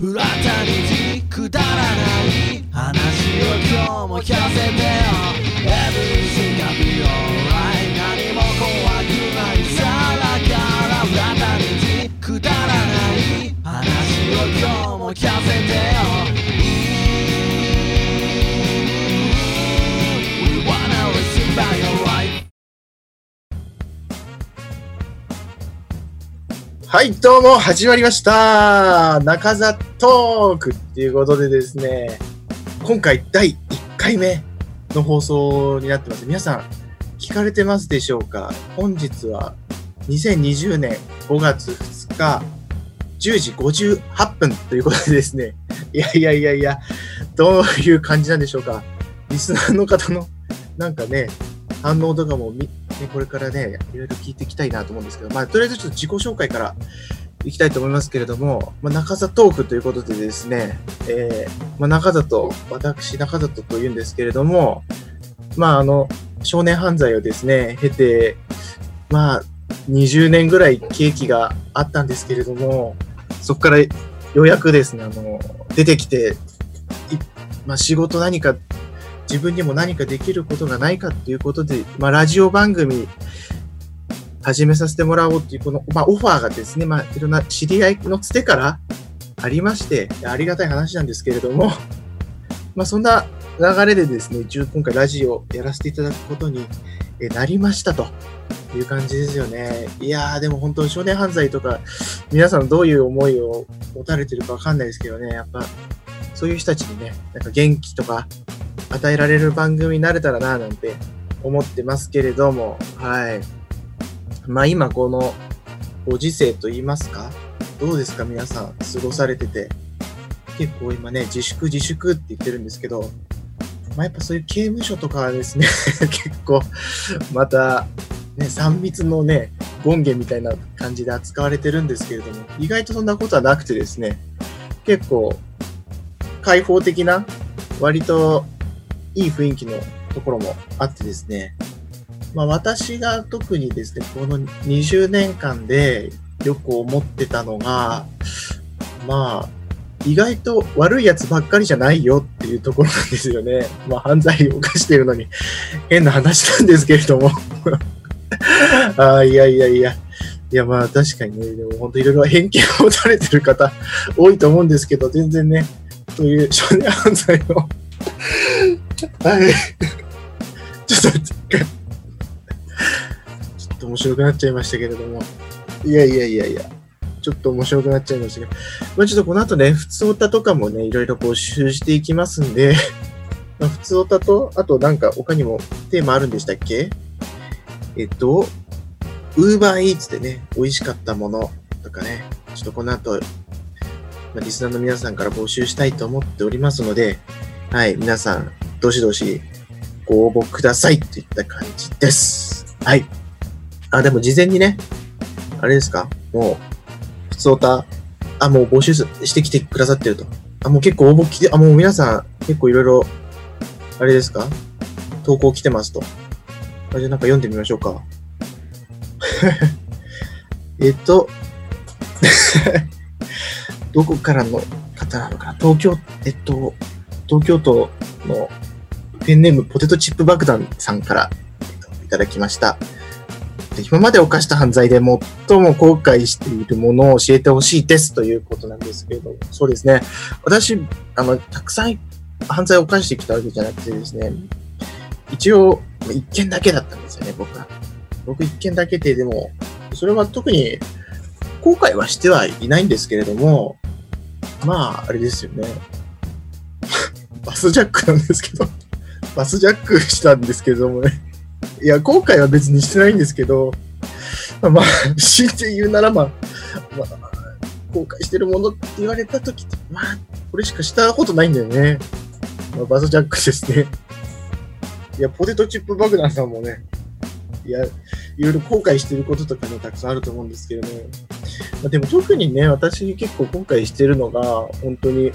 フラタニティくだらない話を今日も聞かせてよ。Everything gonna はい、どうも、始まりました。中座トークっていうことでですね、今回第1回目の放送になってます。皆さん、聞かれてますでしょうか？本日は2020年5月2日、10時58分ということでですね、いやいやいやいや、どういう感じなんでしょうか？リスナーの方の、なんかね、反応とかも、ね、これからね、いろいろ聞いていきたいなと思うんですけど、まあ、とりあえずちょっと自己紹介からいきたいと思いますけれども、まあ、中里トークということでですね、えー、まあ、中里、私、中里と言うんですけれども、まあ、あの、少年犯罪をですね、経て、まあ、20年ぐらい刑期があったんですけれども、そこからようやくですね、あの、出てきて、まあ、仕事何か自分にも何かできることがないかっていうことで、まあ、ラジオ番組始めさせてもらおうっていう、この、まあ、オファーがですね、まあ、いろんな知り合いのつてからありまして、ありがたい話なんですけれども、まあ、そんな流れでですね、今回ラジオやらせていただくことになりましたという感じですよね。いやー、でも本当に少年犯罪とか、皆さんどういう思いを持たれてるかわかんないですけどね、やっぱ、そういう人たちにね、なんか元気とか、与えられる番組になれたらななんて思ってますけれども、はい。まあ今このご時世と言いますかどうですか皆さん過ごされてて。結構今ね、自粛自粛って言ってるんですけど、まあやっぱそういう刑務所とかはですね、結構またね、3密のね、権限みたいな感じで扱われてるんですけれども、意外とそんなことはなくてですね、結構開放的な割といい雰囲気のところもあってですね、まあ私が特にですね、この20年間でよく思ってたのが、まあ、意外と悪いやつばっかりじゃないよっていうところなんですよね。まあ犯罪を犯しているのに変な話なんですけれども。ああ、いやいやいや。いやまあ確かにね、でも本当いろいろ偏見を持たれてる方多いと思うんですけど、全然ね、そういう少年犯罪のはい。ちょっと待って、ちょっと面白くなっちゃいましたけれども。いやいやいやいや。ちょっと面白くなっちゃいましたけど。まあちょっとこの後ね、普通歌とかもね、いろいろ募集していきますんで、まあ、普通歌と、あとなんか他にもテーマあるんでしたっけ？えっと、ウーバーイーツでね、美味しかったものとかね、ちょっとこの後、まあ、リスナーの皆さんから募集したいと思っておりますので、はい、皆さん、どしどしご応募くださいといった感じです。はい。あ、でも事前にね、あれですか？もう、普通歌、あ、もう募集してきてくださってると。あ、もう結構応募来て、あ、もう皆さん結構いろいろ、あれですか？投稿来てますと。あ、じゃあなんか読んでみましょうか。えっと、どこからの方なのかな？東京、えっと、東京都のペンネームポテトチップ爆弾さんからいただきました。今まで犯した犯罪で最も後悔しているものを教えてほしいですということなんですけれども、そうですね。私、あの、たくさん犯罪を犯してきたわけじゃなくてですね、一応、一件だけだったんですよね、僕は。僕一件だけで、でも、それは特に後悔はしてはいないんですけれども、まあ、あれですよね。バスジャックなんですけど、バスジャックしたんですけどもね。いや、後悔は別にしてないんですけど、まあ、強いて言うなら、まあ、まあ、後悔してるものって言われたときって、まあ、これしかしたことないんだよね。まあ、バスジャックですね。いや、ポテトチップ爆弾さんもね、いや、いろいろ後悔してることとかね、たくさんあると思うんですけどね。まあ、でも特にね、私結構後悔してるのが、本当に、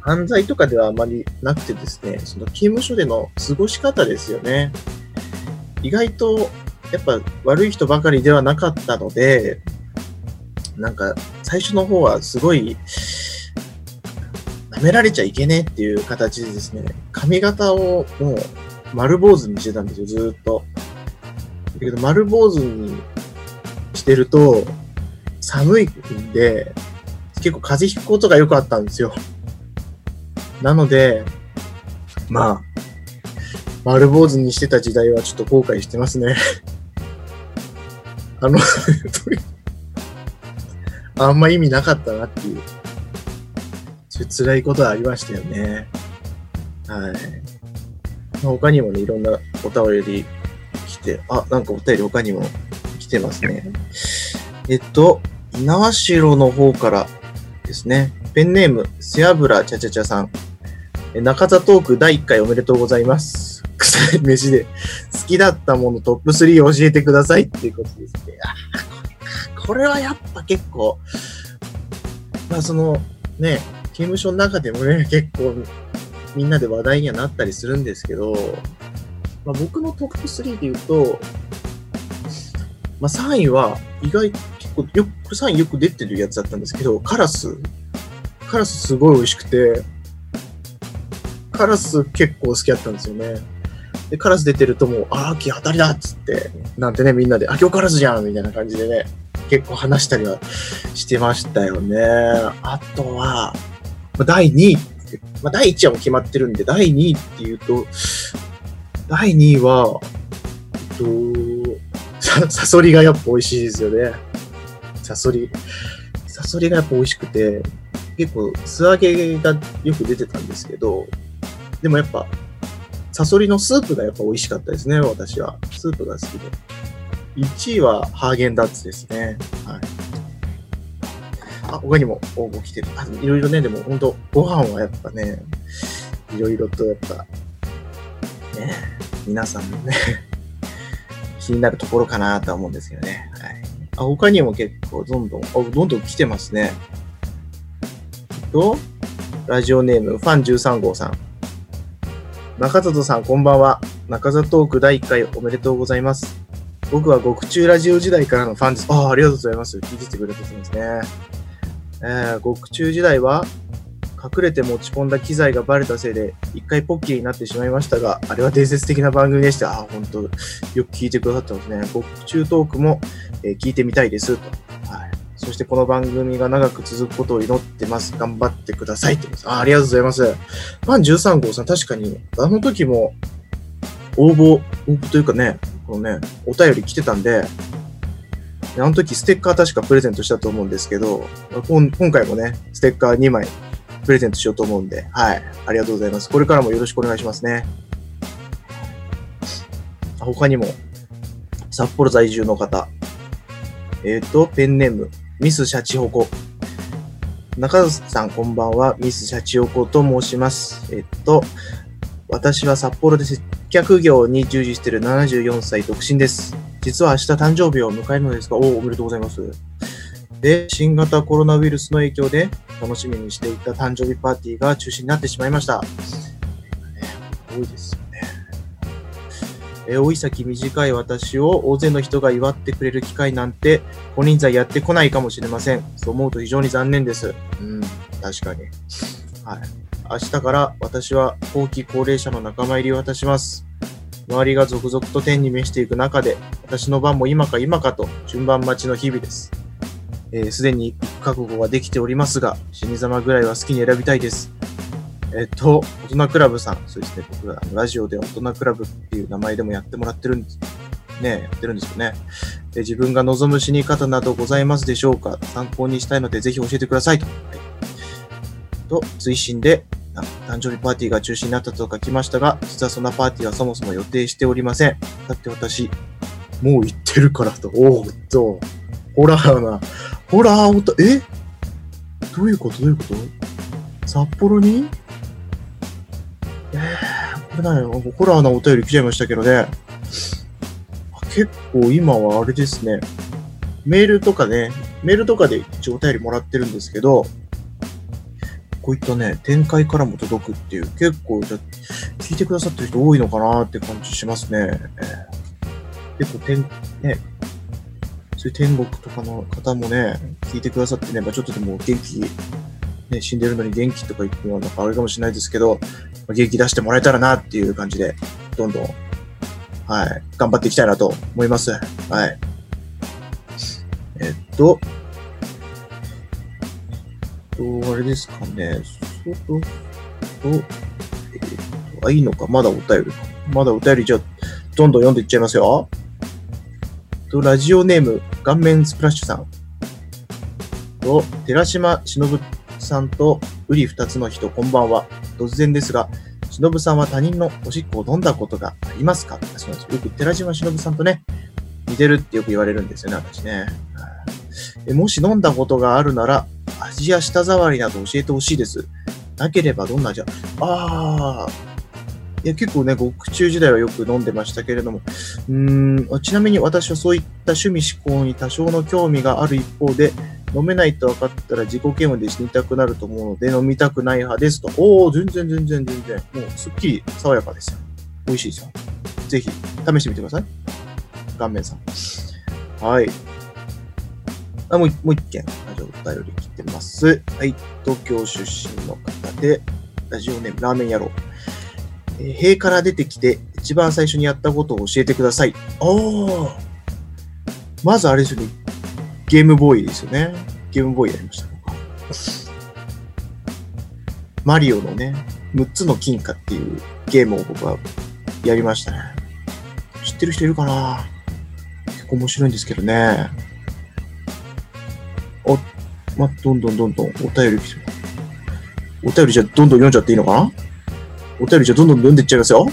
犯罪とかではあまりなくてですね、その刑務所での過ごし方ですよね。意外と、やっぱ悪い人ばかりではなかったので、なんか、最初の方はすごい、舐められちゃいけねえっていう形でですね、髪型をもう丸坊主にしてたんですよ、ずっと。だけど丸坊主にしてると寒いんで、結構風邪ひくことがよくあったんですよ。なので、まあ、丸坊主にしてた時代はちょっと後悔してますね。あの、あんま意味なかったなっていう。辛いことはありましたよね。はい。他にもね、いろんなお便り来て、あ、なんかお便り他にも来てますね。えっと、猪苗代の方からですね、ペンネーム、背脂ちゃちゃちゃさん。中座トーク第1回おめでとうございます。臭い飯で好きだったものトップ3を教えてくださいっていうことですね。これはやっぱ結構、まあそのね、刑務所の中でもね、結構みんなで話題にはなったりするんですけど、まあ、僕のトップ3で言うと、まあ3位は意外、構よく、3位よく出てるやつだったんですけど、カラス。カラスすごい美味しくて、カラス結構好きだったんですよね。で、カラス出てるともう、あ、秋当たりだっつって、なんてね、みんなで、あ、今日カラスじゃんみたいな感じでね、結構話したりはしてましたよね。あとは、第2位、まあ、第1位はも決まってるんで、第2位っていうと、第2位は、えっと、サソリがやっぱ美味しいですよね。サソリ。サソリがやっぱ美味しくて、結構素揚げがよく出てたんですけど、でもやっぱ、サソリのスープがやっぱ美味しかったですね、私は。スープが好きで。1位はハーゲンダッツですね。はい。あ、他にも応募来てる。あ、いろいろね、でも本当ご飯はやっぱね、いろいろとやっぱ、ね、皆さんのね、気になるところかなとは思うんですけどね。あ、他にも結構どんどん、あ、どんどん来てますね。と、ラジオネーム、ファン13号さん。中里さん、こんばんは。中里トーク第1回おめでとうございます。僕は極中ラジオ時代からのファンです。ああ、ありがとうございます。聞いててくれてるんですね。えー、極中時代は、隠れて持ち込んだ機材がバレたせいで、一回ポッキーになってしまいましたが、あれは伝説的な番組でした。あ、本当よく聞いてくださってますね。極中トークも、えー聞いてみたいです。と。はい。そしてこの番組が長く続くことを祈ってます。頑張ってください。ってああありがとうございます。ファン13号さん、確かに、あの時も、応募、応募というかね、このね、お便り来てたんで、あの時ステッカー確かプレゼントしたと思うんですけど、今回もね、ステッカー2枚プレゼントしようと思うんで、はい。ありがとうございます。これからもよろしくお願いしますね。他にも、札幌在住の方。えっ、と、ペンネーム、ミスシャチホコ。中里さん、こんばんは。ミスシャチホコと申します。えっと、私は札幌で接客業に従事している74歳独身です。実は明日誕生日を迎えるのですが、おお、おめでとうございます。で、新型コロナウイルスの影響で楽しみにしていた誕生日パーティーが中止になってしまいました。ね、多いですよね。え、老い先短い私を大勢の人が祝ってくれる機会なんて、小人数はやってこないかもしれません。そう思うと非常に残念です。うん、確かに。はい。明日から私は後期高齢者の仲間入りを果たします。周りが続々と天に召していく中で、私の番も今か今かと順番待ちの日々です。えすでに覚悟はできておりますが、死に様ぐらいは好きに選びたいです。えっと、大人クラブさん、そうですね、僕らあのラジオで大人クラブっていう名前でもやってもらってるんです。ね、やってるんですよね。で自分が望む死に方などございますでしょうか参考にしたいのでぜひ教えてくださいと。はいと、追伸で、誕生日パーティーが中止になったと書きましたが、実はそんなパーティーはそもそも予定しておりません。だって私、もう行ってるからと。おーっと、ホラーな、ホラーおた、え？どういうこと？どういうこと？札幌に？えー、これだよ。ホラーなお便り来ちゃいましたけどね。結構今はあれですね。メールとかね、メールとかで一応お便りもらってるんですけど、こういったね、展開からも届くっていう、結構、じゃ聞いてくださってる人多いのかなって感じしますね。えー結構、ね、そういう天国とかの方もね、聞いてくださってね、まあちょっとでも元気、ね、死んでるのに元気とか言ってもなんかあれかもしれないですけど、まあ元気出してもらえたらなっていう感じで、どんどん、はい、頑張っていきたいなと思います。はい。えっと、えっと、あれですかね。そうと、と、えっと、あ、いいのか。まだお便り。まだお便りじゃ、どんどん読んでいっちゃいますよ。と、ラジオネーム、顔面スプラッシュさん。と、寺島忍さんと、ウリ二つの人、こんばんは。突然ですが、忍さんは他人のおしっこを飲んだことがありますか？そうなんですよく寺島忍さんとね、似てるってよく言われるんですよね、私ね。もし飲んだことがあるなら、味や舌触りなど教えてほしいです。なければどんな味あああ、いや、結構ね、獄中時代はよく飲んでましたけれども、うーん、ちなみに私はそういった趣味思考に多少の興味がある一方で、飲めないと分かったら自己嫌悪で死にたくなると思うので、飲みたくない派ですと。おー、全然全然全然。もうすっきり爽やかですよ。美味しいですよ。ぜひ、試してみてください。顔面さん。はい。あ、もう一もう一件、ラジオお便り来てます。はい。東京出身の方で、ラジオネームラーメン野郎。塀から出てきて、一番最初にやったことを教えてください。おー。まずあれですよね。ゲームボーイですよね。ゲームボーイやりました。マリオのね、6つの金貨っていうゲームを僕はやりましたね。知ってる人いるかな？結構面白いんですけどね。お、ま、どんどんどんどんお便り来てる。お便りじゃどんどん読んじゃっていいのかな？お便りじゃどんどん読んでいっちゃいますよ。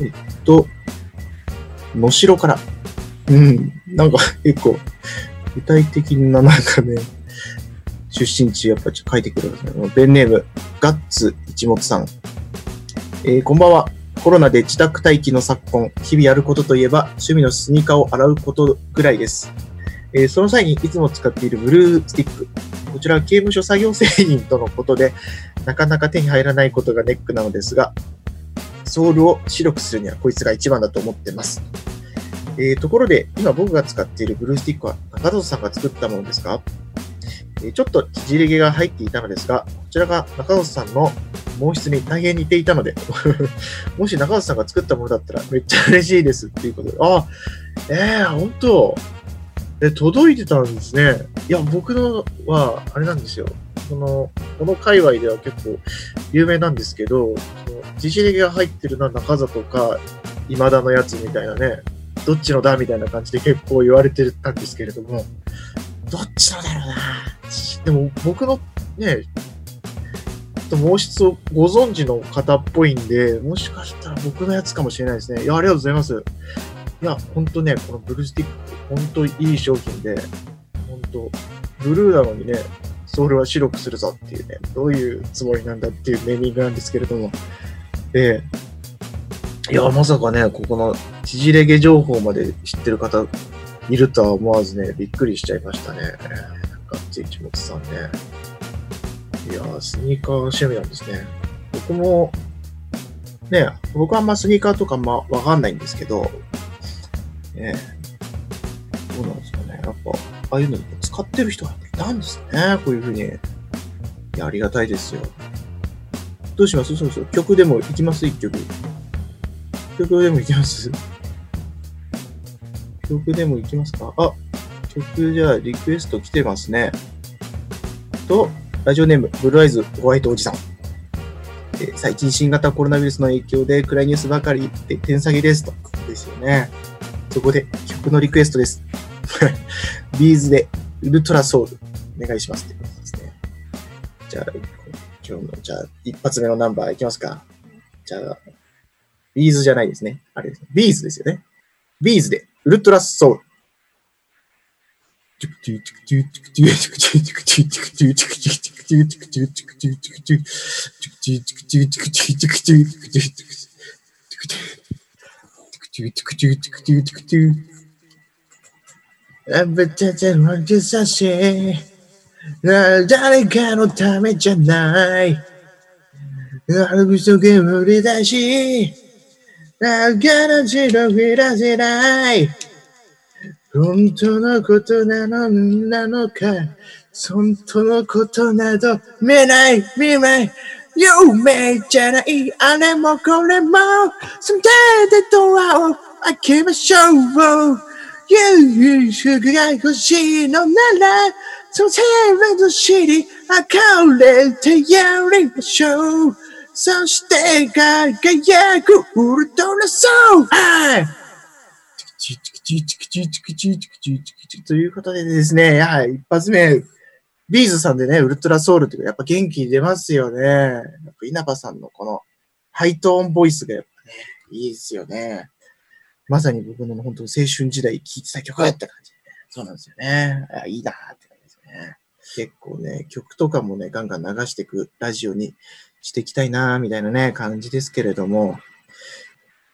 えっと、のしろから。うん、なんか結構、具体的ななんかね、出身地やっぱちょっと書いてくれますね。ペンネーム、ガッツ一物さん。えーこんばんは。コロナで自宅待機の昨今、日々やることといえば、趣味のスニーカーを洗うことぐらいです。えーその際にいつも使っているブルースティック。こちらは刑務所作業製品とのことで、なかなか手に入らないことがネックなのですが、ソールを白くするにはこいつが一番だと思ってます。えーところで、今僕が使っているブルースティックは中里さんが作ったものですか？えーちょっと縮れ毛が入っていたのですが、こちらが中里さんの毛質に大変似ていたので、もし中里さんが作ったものだったらめっちゃ嬉しいですっていうことで、あ、えー、本当。え、届いてたんですね。いや、僕のは、あれなんですよ。その、この界隈では結構有名なんですけど、その縮れ毛が入ってるのは中里か、今田のやつみたいなね、どっちのだみたいな感じで結構言われてたんですけれども、どっちのだろうなでも僕のね、毛質をご存知の方っぽいんで、もしかしたら僕のやつかもしれないですね。いや、ありがとうございます。いや、ほんとね、このブルースティック、ほんといい商品で、ほんと、ブルーなのにね、ソールは白くするぞっていうね、どういうつもりなんだっていうネーミングなんですけれども。で、いや、まさかね、ここの縮れ毛情報まで知ってる方いるとは思わずね、びっくりしちゃいましたね。ガッツ一物さんね。いやー、スニーカーが趣味なんですね。僕も、ね、僕はあんまスニーカーとかまわかんないんですけど、ね、どうなんですかね。やっぱ、ああいうの使ってる人がいたんですね。こういうふうに。いや、ありがたいですよ。どうします？そうそう。曲でも行きます？一曲。曲でも行きます？曲でも行きますか？あ、曲じゃあリクエスト来てますね。と、ラジオネーム、ブルーアイズホワイトおじさん。え最近新型コロナウイルスの影響で暗いニュースばかりで点下げですと。ですよね。そこで曲のリクエストです。ビーズでウルトラソウルお願いしますってことですね。じゃあ、今日の、じゃあ、一発目のナンバーいきますか。じゃあ、ビーズじゃないですね。あれですね。ビーズですよね。ビーズでウルトラソウル。ゥトゥクトゥトゥクトゥトゥクトゥラブテテロンデさせ誰かのためじゃない歩く人煙出しラブガラジロフィラゼライ本当のことなのなのか本当のことなど見ない見ない夢じゃないあれもこれも Someday でドアを開けましょう夕食が欲しいのならそのセレの尻明れてやりましょうそして輝くウルトラソウチチチチチチチチチチチということでですね、はい、一発目、ビーズさんでね、ウルトラソウルっていうか、やっぱ元気出ますよね。やっぱ稲葉さんのこのハイトーンボイスがやっぱね、いいですよね。まさに僕の本当青春時代聴いてた曲だった感じ、ね、そうなんですよね。あいいなって感じですね。結構ね、曲とかもね、ガンガン流していくラジオにしていきたいなーみたいなね、感じですけれども、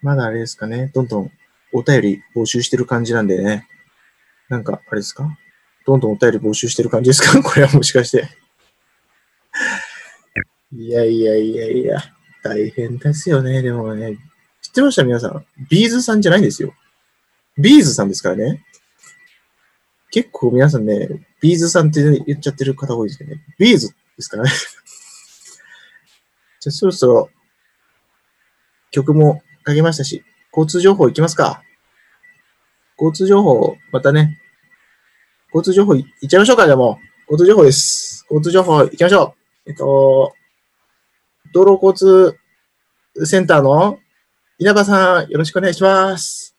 まだあれですかね、どんどんお便り募集してる感じなんでね、なんか、あれですか？どんどんお便り募集してる感じですか？これはもしかして。いやいやいやいや、大変ですよね。でもね、知ってました？皆さん。ビーズさんじゃないんですよ。ビーズさんですからね。結構皆さんね、ビーズさんって言っちゃってる方多いですけどね。ビーズですからね。じゃあそろそろ曲もかけましたし、交通情報いきますか。交通情報、またね、交通情報いっちゃいましょうか、でも。交通情報です。交通情報いきましょう。えっと、道路交通センターの稲葉さん、よろしくお願いします。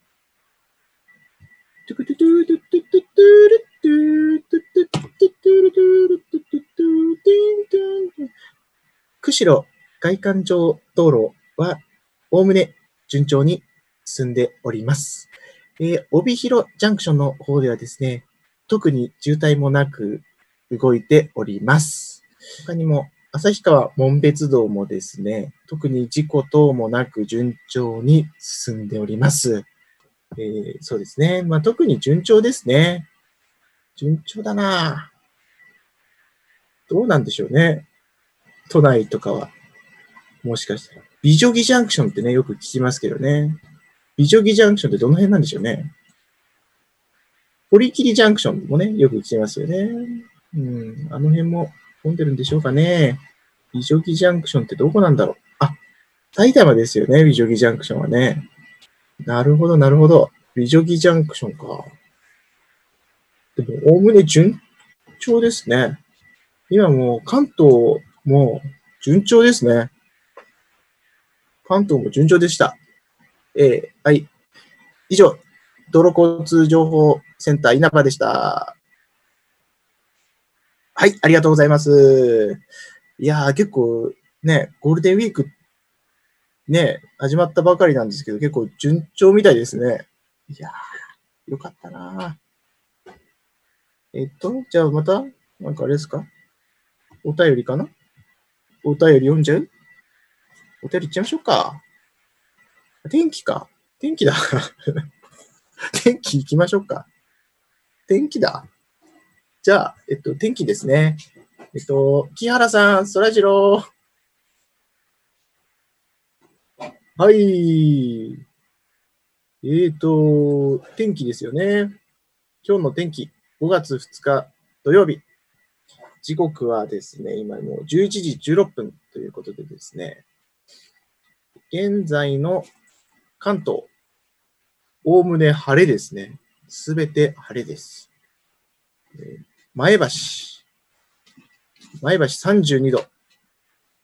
釧路外環状道路は、おおむね順調に進んでおります。えー帯広ジャンクションの方ではですね、特に渋滞もなく動いております。他にも、旭川門別道もですね、特に事故等もなく順調に進んでおります。えーそうですね。まあ、特に順調ですね。順調だなどうなんでしょうね。都内とかは。もしかしたら。美女木ジャンクションってね、よく聞きますけどね。美女木ジャンクションってどの辺なんでしょうね。堀切ジャンクションもね、よく聞きますよね。うん、あの辺も混んでるんでしょうかね。美女木ジャンクションってどこなんだろう。あ、埼玉ですよね、美女木ジャンクションはね。なるほど、なるほど。美女木ジャンクションか。でも、おおむね順調ですね。今もう関東も順調ですね。関東も順調でした。えーはい。以上、道路交通情報センター稲葉でした。はい、ありがとうございます。いやー、結構ね、ゴールデンウィーク、ね、始まったばかりなんですけど、結構順調みたいですね。いやー、よかったなえっと、じゃあまた、なんかあれですか？お便りかな？お便り読んじゃう？お便りいっちゃいましょうか。天気か。天気だ。天気行きましょうか。天気だ。じゃあ、えっと、天気ですね。えっと、木原さん、そらジロー。はい。えっと、天気ですよね。今日の天気、5月2日土曜日。時刻はですね、今もう11時16分ということでですね、現在の関東、おおむね晴れですね。すべて晴れです。前橋、前橋32度、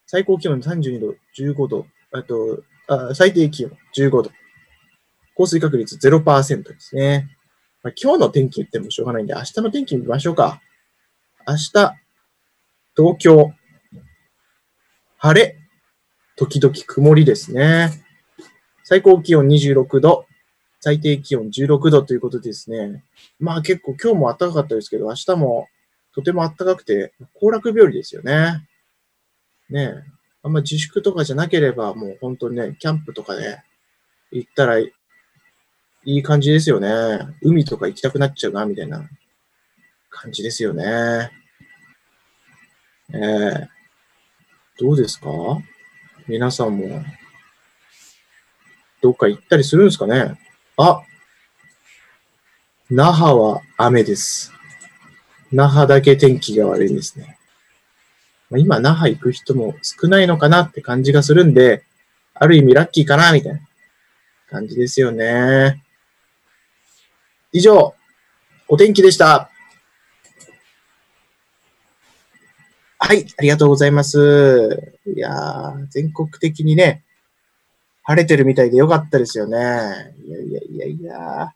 最高気温32度、15度、あと、あ最低気温15度、降水確率0%ですね。まあ、今日の天気言ってもしょうがないんで、明日の天気見ましょうか。明日、東京、晴れ、時々曇りですね。最高気温26度、最低気温16度ということですね。まあ結構今日も暖かかったですけど、明日もとても暖かくて、行楽日和ですよね。ねえ。あんま自粛とかじゃなければ、もう本当にね、キャンプとかで行ったらいい感じですよね。海とか行きたくなっちゃうな、みたいな感じですよね。ええどうですか？皆さんも、どっか行ったりするんですかね？あ、那覇は雨です。那覇だけ天気が悪いんですね。まあ、今、那覇行く人も少ないのかなって感じがするんで、ある意味ラッキーかなみたいな感じですよね。以上、お天気でした。はい、ありがとうございます。いや、全国的にね、晴れてるみたいでよかったですよね。いやいやいやいや。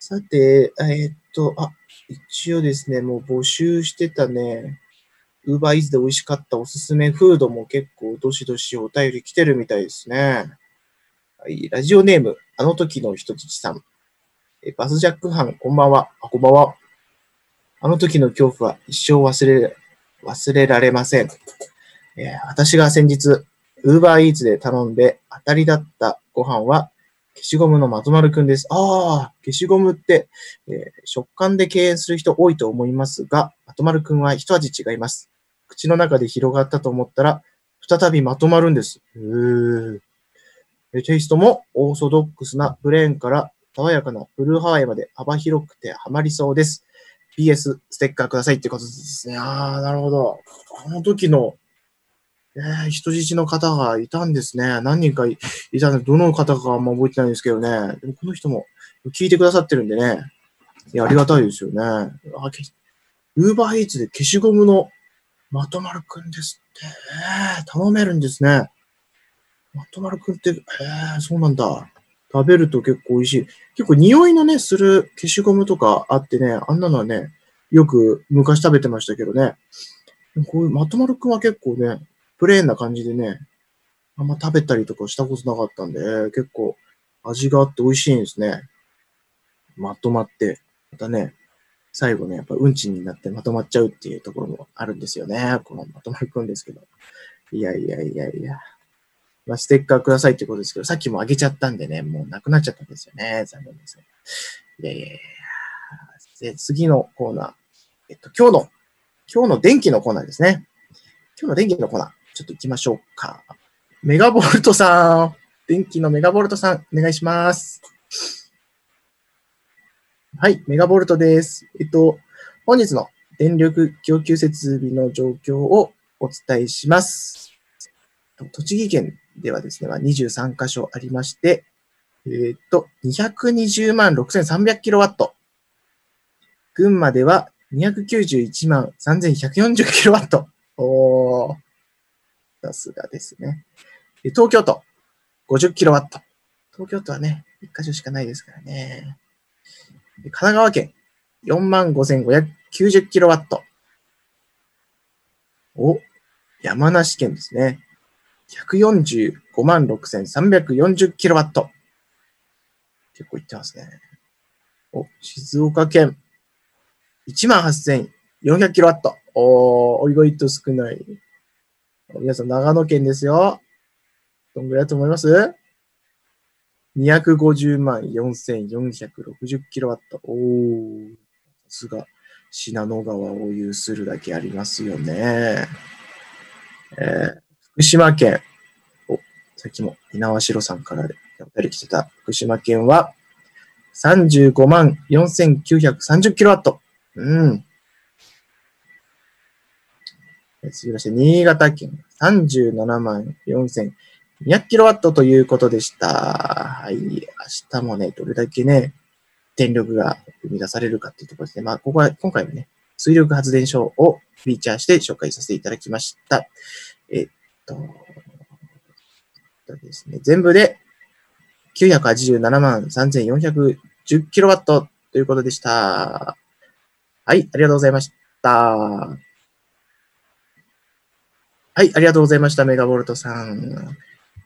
さて、えーっと、あ、一応ですね、もう募集してたね、ウーバーイーツで美味しかったおすすめフードも結構どしどしお便り来てるみたいですね。はい、ラジオネーム、あの時の人質さん。えバスジャック班、こんばんは。あ、こんばんは。あの時の恐怖は一生忘れ、忘れられません。私が先日、ウーバーイーツで頼んで当たりだったご飯は、消しゴムのまとまるくんです。ああ、消しゴムって、えー食感で敬遠する人多いと思いますが、まとまるくんは一味違います。口の中で広がったと思ったら、再びまとまるんです。へえテイストもオーソドックスなプレーンから爽やかなブルーハワイまで幅広くてハマりそうです。PS、ステッカーくださいってことですね。ああ、なるほど。あの時の、えー、人質の方がいたんですね。何人かいたんで、どの方かあんま覚えてないんですけどね。でもこの人も聞いてくださってるんでね。いや、ありがたいですよね。あ、ウーバーイーツで消しゴムのまとまるくんですって。えー、頼めるんですね。まとまるくんって、えー、そうなんだ。食べると結構美味しい。結構匂いのね、する消しゴムとかあってね、あんなのはね、よく昔食べてましたけどね。こういうまとまるくんは結構ね、プレーンな感じでね、あんま食べたりとかしたことなかったんで、結構味があって美味しいんですね。まとまって、またね、最後ね、やっぱうんちになってまとまっちゃうっていうところもあるんですよね。このまとまるくんですけど。いやいやいやいや。まあ、ステッカーくださいってことですけど、さっきもあげちゃったんでね、もうなくなっちゃったんですよね。残念です。いやいやいやで次のコーナー。えっと、今日の、今日の電気のコーナーですね。今日の電気のコーナー、ちょっと行きましょうか。メガボルトさん。電気のメガボルトさん、お願いします。はい、メガボルトです。えっと、本日の電力供給設備の状況をお伝えします。栃木県ではですね、23箇所ありまして、えっと、220万6300キロワット。群馬では291万3140キロワット。おー。さすがですね。東京都50キロワット。東京都はね、1箇所しかないですからね。神奈川県4万5590キロワット。お、山梨県ですね。145万6340キロワット。結構いってますね。お、静岡県1万8400キロワット。おー、意外と少ない。皆さん、長野県ですよ。どんぐらいだと思います ?250 万4460キロワット。おー、さすが、信濃川を有するだけありますよね。えー、福島県。お、さっきも稲葉城さんからでお便り来てた福島県は35万4930キロワット。うん。え続きまして、新潟県37万4200キロワットということでした。はい。明日もね、どれだけね、電力が生み出されるかっていうところですね。まあ、ここは、今回はね、水力発電所をフィーチャーして紹介させていただきました。えっと、とですね、全部で987万3410キロワットということでした。はい、ありがとうございました。はい、ありがとうございました、メガボルトさん。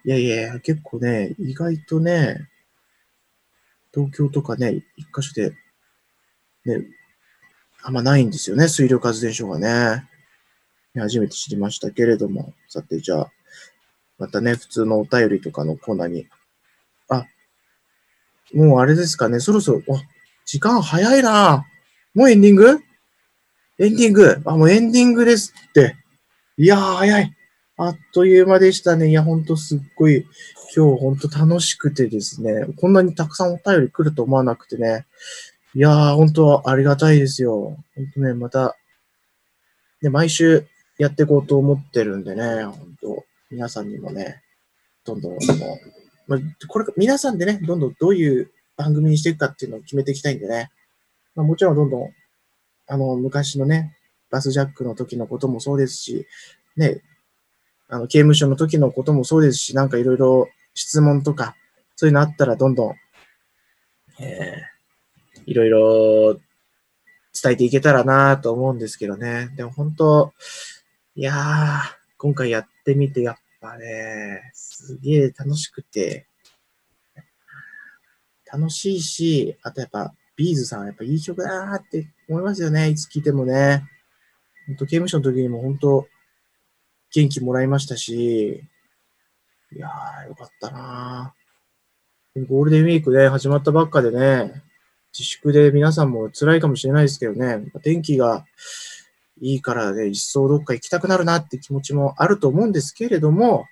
いやいや、結構ね、意外とね、東京とかね、一箇所で、ね、あんまないんですよね、水力発電所がね。初めて知りましたけれども。さて、じゃあ、またね、普通のお便りとかのコーナーに。あ、もうあれですかね、そろそろ、あ、時間早いなもうエンディング？エンディングあ、もうエンディングですって。いやー、早い。あっという間でしたね。いや、ほんとすっごい、今日ほんと楽しくてですね、こんなにたくさんお便り来ると思わなくてね。いやー、ほんとありがたいですよ。ほんとね、また、ね、毎週やっていこうと思ってるんでね、ほんと、皆さんにもね、どんどん、もう、ま、これ、皆さんでね、どんどんどういう番組にしていくかっていうのを決めていきたいんでね。まあ、もちろんどんどん、あの、昔のね、バスジャックの時のこともそうですし、ね、あの、刑務所の時のこともそうですし、なんかいろいろ質問とか、そういうのあったらどんどん、えー、いろいろ伝えていけたらなと思うんですけどね。でも本当、いやー、今回やってみて、やっぱね、すげえ楽しくて、楽しいし、あとやっぱ、ビーズさんはやっぱいい曲だなって思いますよね。いつ聴いてもね。本当刑務所の時にも本当、元気もらいましたし、いやー、よかったなゴールデンウィークで始まったばっかでね、自粛で皆さんも辛いかもしれないですけどね、天気がいいからね、一層どっか行きたくなるなって気持ちもあると思うんですけれども、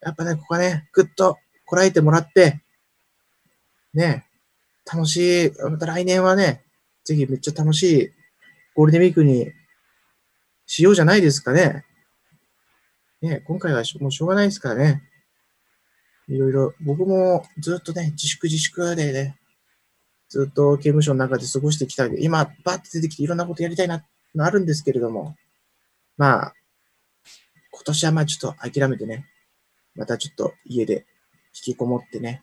やっぱね、ここはね、ぐっとこらえてもらって、ね、楽しい、また来年はね、ぜひめっちゃ楽しいゴールデンウィークにしようじゃないですかね。ね、今回はもうしょうがないですからね。いろいろ、僕もずっとね、自粛自粛でね、ずっと刑務所の中で過ごしてきたけで、今、バーって出てきていろんなことやりたいな、のあるんですけれども、まあ、今年はまあちょっと諦めてね、またちょっと家で引きこもってね、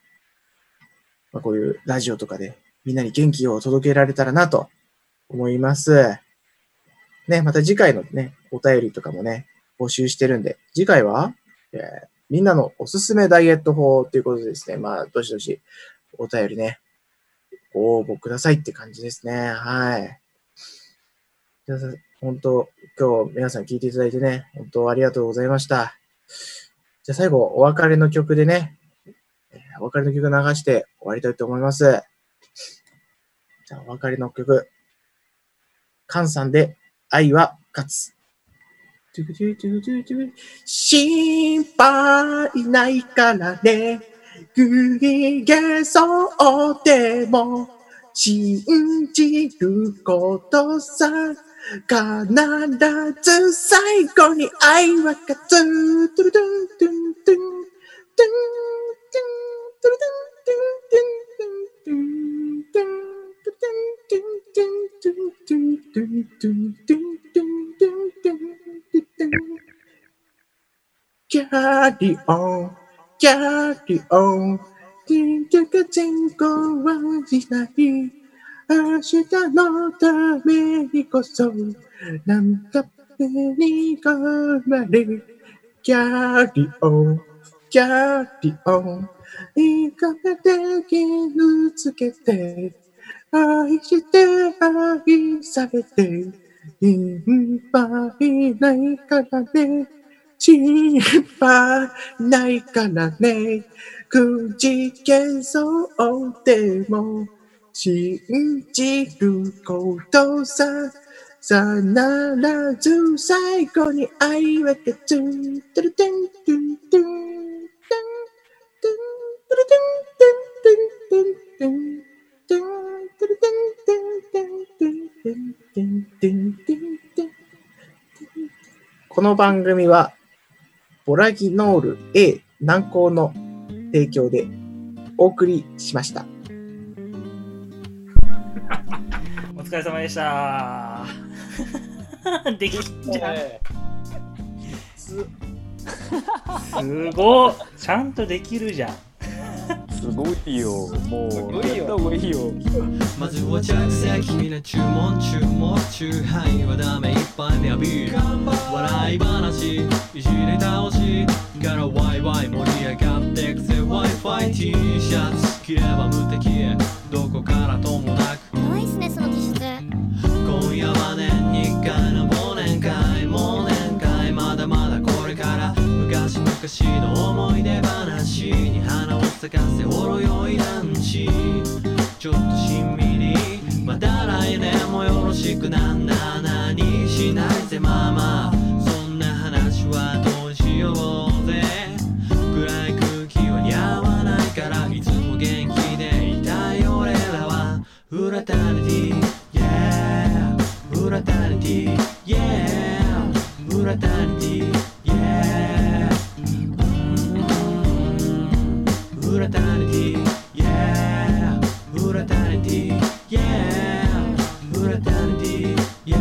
まあ、こういうラジオとかでみんなに元気を届けられたらなと思います。ね、また次回のね、お便りとかもね、募集してるんで、次回は、えー、みんなのおすすめダイエット法ということですね、まあ、どしどしお便りね、ご応募くださいって感じですね。はい。皆さん、本当、今日皆さん聞いていただいてね、本当ありがとうございました。じゃあ最後、お別れの曲でね、お別れの曲流して終わりたいと思います。じゃあ、お別れの曲、カンさんで愛は勝つ。心配ないからね。ぐいげそうでも、信じることさ。必ず最後に愛は勝つ。トゥルトゥントゥントゥントゥントゥントゥン Carry on, carry on. 緊急が前後はしない。明日のためにこそ、なんために頑張れ。Carry on, carry on. いかがで傷つけて、愛して愛されて、心配ないからね。心配ないからね。くじけそうでも、信じることさ。さならず最後に愛は勝つ。トゥルトゥントゥントゥントゥントゥントゥルトゥこの番組は、ボラギノール A 難航の提供でお送りしました。お疲れ様でした。できちゃう。すごちゃんとできるじゃん。すごいよ。もう、ごいよ。やった方がいいよ。まずは着席みんな注文注文チューハイはダメいっぱい目浴びる。笑い話いじり倒し。からワイワイ盛り上がってくぜ。Wi-Fi T シャツ。着れば無敵咲かせほろ酔い男子ちょっとしんみり。また来年もよろしくなんな何しないぜママ。Yeah.